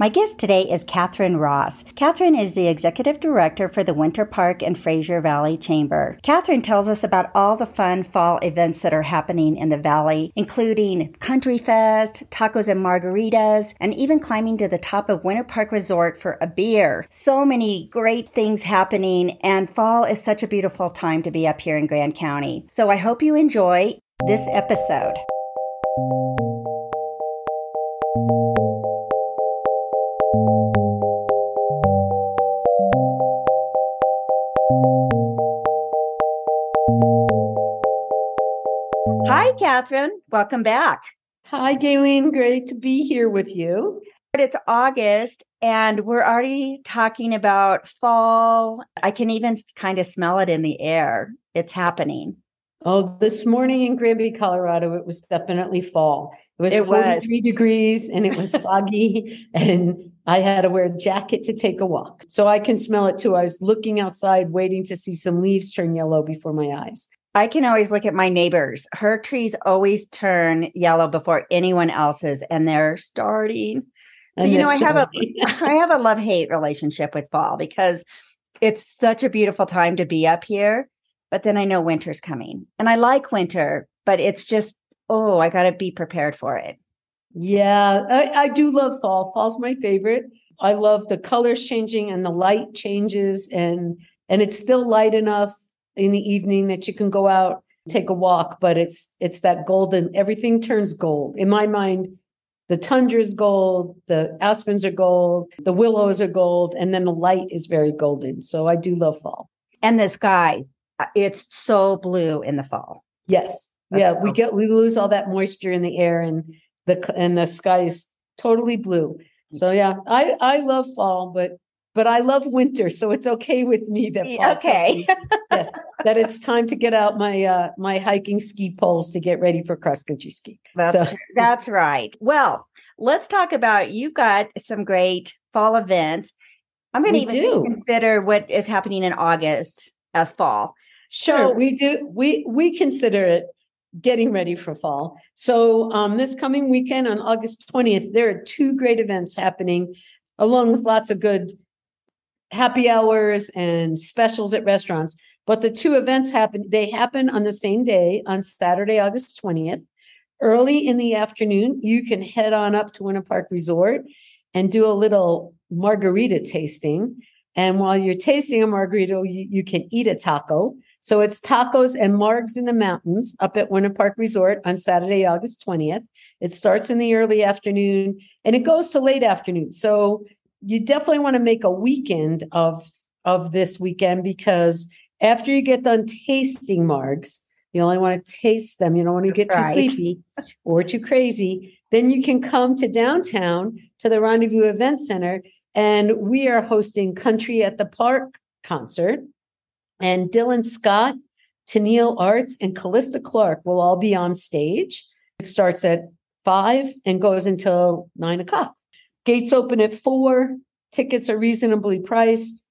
My guest today is Catherine Ross. Catherine is the executive director for the Winter Park and Fraser Valley Chamber. Catherine tells us about all the fun fall events that are happening in the valley, including Country Fest, tacos and margaritas, and even climbing to the top of Winter Park Resort for a beer. So many great things happening, and fall is such a beautiful time to be up here in Grand County. So I hope you enjoy this episode. Hi, Catherine. Welcome back. Hi, Gayleen. Great to be here with you. But it's August and we're already talking about fall. I can even kind of smell it in the air. It's happening. Oh, this morning in Granby, Colorado, it was definitely fall. It was it 43 was. degrees and it was foggy, and I had to wear a jacket to take a walk. So I can smell it too. I was looking outside, waiting to see some leaves turn yellow before my eyes. I can always look at my neighbors. Her trees always turn yellow before anyone else's, and they're starting. So you know, I have a I have a love hate relationship with fall because it's such a beautiful time to be up here. But then I know winter's coming, and I like winter, but it's just oh, I got to be prepared for it. Yeah, I, I do love fall. Fall's my favorite. I love the colors changing and the light changes, and and it's still light enough in the evening that you can go out take a walk but it's it's that golden everything turns gold. In my mind the tundra is gold the aspens are gold the willows are gold and then the light is very golden. So i do love fall. And the sky uh, it's so blue in the fall. Yes. That's yeah so- we get we lose all that moisture in the air and the and the sky is totally blue. So yeah i i love fall but but I love winter, so it's okay with me that okay. yes, that it's time to get out my uh my hiking ski poles to get ready for cross country ski. That's so. that's right. Well, let's talk about you've got some great fall events. I'm going to even do. consider what is happening in August as fall. Sure, so, we do. We we consider it getting ready for fall. So um, this coming weekend on August 20th, there are two great events happening, along with lots of good happy hours and specials at restaurants. But the two events happen, they happen on the same day on Saturday, August 20th. Early in the afternoon, you can head on up to Winter Park Resort and do a little margarita tasting. And while you're tasting a margarita, you, you can eat a taco. So it's tacos and margs in the mountains up at Winter Park Resort on Saturday, August 20th. It starts in the early afternoon and it goes to late afternoon. So you definitely want to make a weekend of of this weekend because after you get done tasting margs, you only want to taste them. You don't want to get right. too sleepy or too crazy. Then you can come to downtown to the Rendezvous Event Center, and we are hosting Country at the Park concert. And Dylan Scott, Tennille Arts, and Callista Clark will all be on stage. It starts at five and goes until nine o'clock. Gates open at four. Tickets are reasonably priced.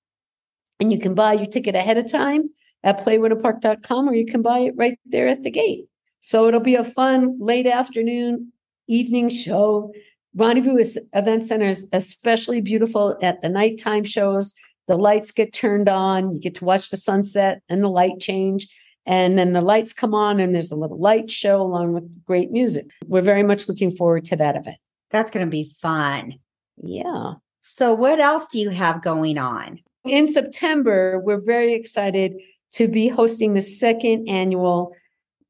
And you can buy your ticket ahead of time at playwinterpark.com or you can buy it right there at the gate. So it'll be a fun late afternoon, evening show. Rendezvous Event Center is especially beautiful at the nighttime shows. The lights get turned on. You get to watch the sunset and the light change. And then the lights come on, and there's a little light show along with great music. We're very much looking forward to that event. That's going to be fun. Yeah. So, what else do you have going on? In September, we're very excited to be hosting the second annual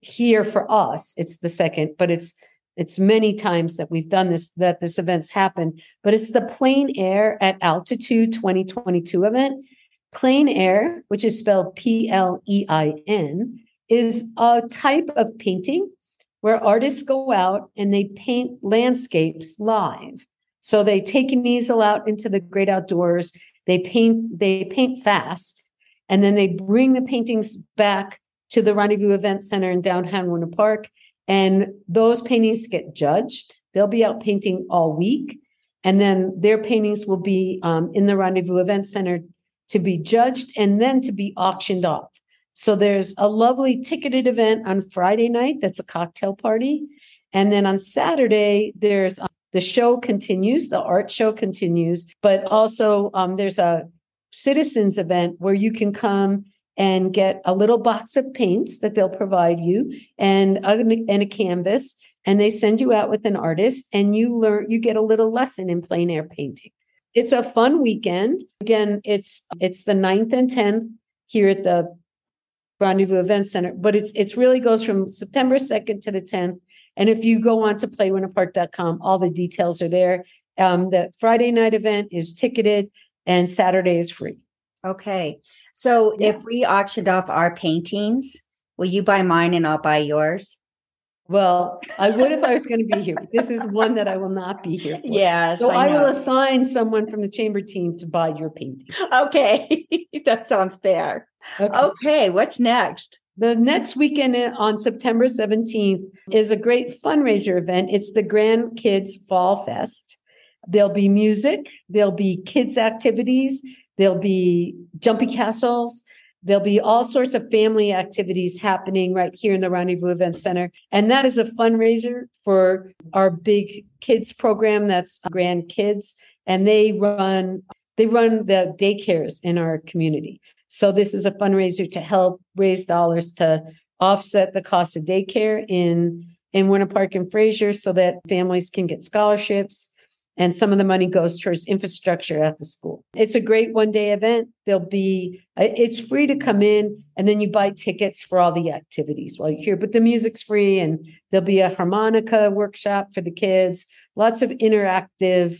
here for us. It's the second, but it's it's many times that we've done this that this event's happened, but it's the Plein Air at Altitude 2022 event. Plein Air, which is spelled P L E I N, is a type of painting where artists go out and they paint landscapes live. So they take an easel out into the great outdoors. They paint, they paint fast, and then they bring the paintings back to the Rendezvous Event Center in downtown Winter Park. And those paintings get judged. They'll be out painting all week. And then their paintings will be um, in the Rendezvous Event Center to be judged and then to be auctioned off. So there's a lovely ticketed event on Friday night that's a cocktail party. And then on Saturday, there's The show continues, the art show continues, but also um, there's a citizens event where you can come and get a little box of paints that they'll provide you and a, and a canvas and they send you out with an artist and you learn you get a little lesson in plein air painting. It's a fun weekend. Again it's it's the 9th and 10th here at the rendezvous event center but it's it's really goes from september 2nd to the 10th and if you go on to playwinterpark.com all the details are there um, the friday night event is ticketed and saturday is free Okay. So Yeah. if we auctioned off our paintings, will you buy mine and I'll buy yours? Well, I would if I was going to be here. This is one that I will not be here for. Yes. So I will assign someone from the chamber team to buy your painting. Okay. that sounds fair. Okay. Okay. What's next? The next weekend on September 17th is a great fundraiser event. It's the Grand Kids Fall Fest. There'll be music, there'll be kids' activities, there'll be jumpy castles, there'll be all sorts of family activities happening right here in the Rendezvous Event Center. And that is a fundraiser for our big kids program that's Grand Kids. And they run they run the daycares in our community. So this is a fundraiser to help raise dollars to offset the cost of daycare in in Winter Park and Fraser so that families can get scholarships and some of the money goes towards infrastructure at the school. It's a great one day event. There'll be uh, it's free to come in and then you buy tickets for all the activities while you're here, but the music's free and there'll be a harmonica workshop for the kids, lots of interactive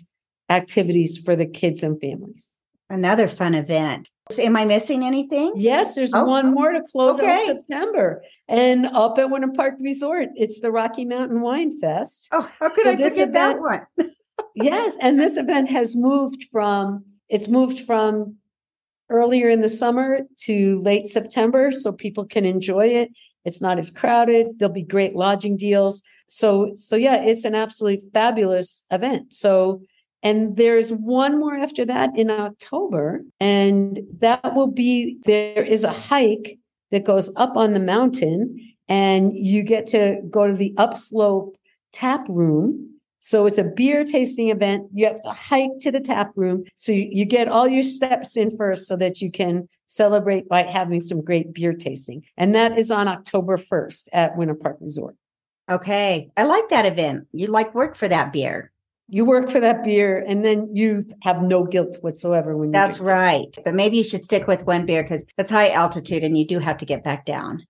activities for the kids and families. Another fun event. Am I missing anything? Yes, there's Oh, one oh, more to close okay. out September. And up at Winter Park Resort, it's the Rocky Mountain Wine Fest. Oh, how could So I forget that one? yes, and this event has moved from it's moved from earlier in the summer to late September so people can enjoy it. It's not as crowded. There'll be great lodging deals. So so yeah, it's an absolutely fabulous event. So and there's one more after that in October and that will be there is a hike that goes up on the mountain and you get to go to the upslope tap room so it's a beer tasting event. You have to hike to the tap room. So you, get all your steps in first so that you can celebrate by having some great beer tasting. And that is on October 1st at Winter Park Resort. Okay. I like that event. You like work for that beer. You work for that beer and then you have no guilt whatsoever when you That's right. But maybe you should stick with one beer because that's high altitude and you do have to get back down.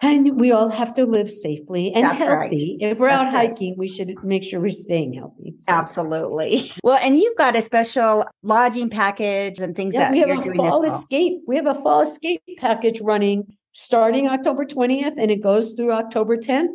And we all have to live safely and That's right. healthy. If we're out That's right. hiking, we should make sure we're staying healthy. So- Absolutely. Well, and you've got a special lodging package and things Yeah, that we have a doing fall this fall. escape. We have a fall escape package running starting October 20th and it goes through October 10th.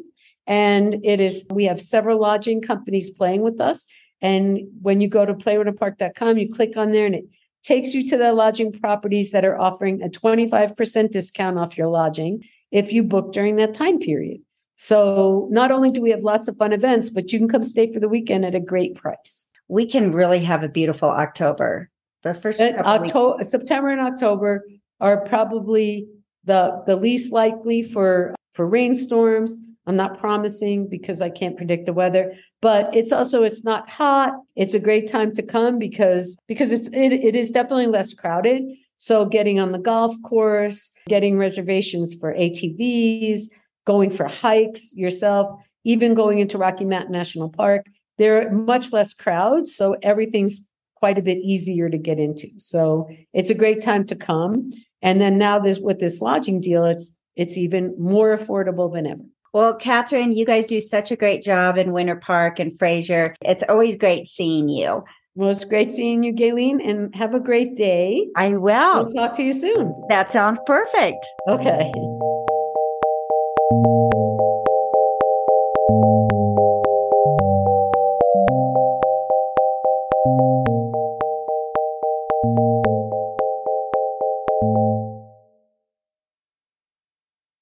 And it is, we have several lodging companies playing with us. And when you go to playwinterpark.com, you click on there and it takes you to the lodging properties that are offering a 25% discount off your lodging if you book during that time period. So not only do we have lots of fun events, but you can come stay for the weekend at a great price. We can really have a beautiful October. That's for sure. Uh, weeks- October, September and October are probably the the least likely for for rainstorms. I'm not promising because I can't predict the weather, but it's also it's not hot. It's a great time to come because because it's it, it is definitely less crowded. So getting on the golf course, getting reservations for ATVs, going for hikes yourself, even going into Rocky Mountain National Park, there are much less crowds, so everything's quite a bit easier to get into. So it's a great time to come. And then now this with this lodging deal, it's it's even more affordable than ever. Well, Catherine, you guys do such a great job in Winter Park and Fraser. It's always great seeing you. Well, it's great seeing you, Gayleen, and have a great day. I We'll will. talk to you soon. That sounds perfect. Okay.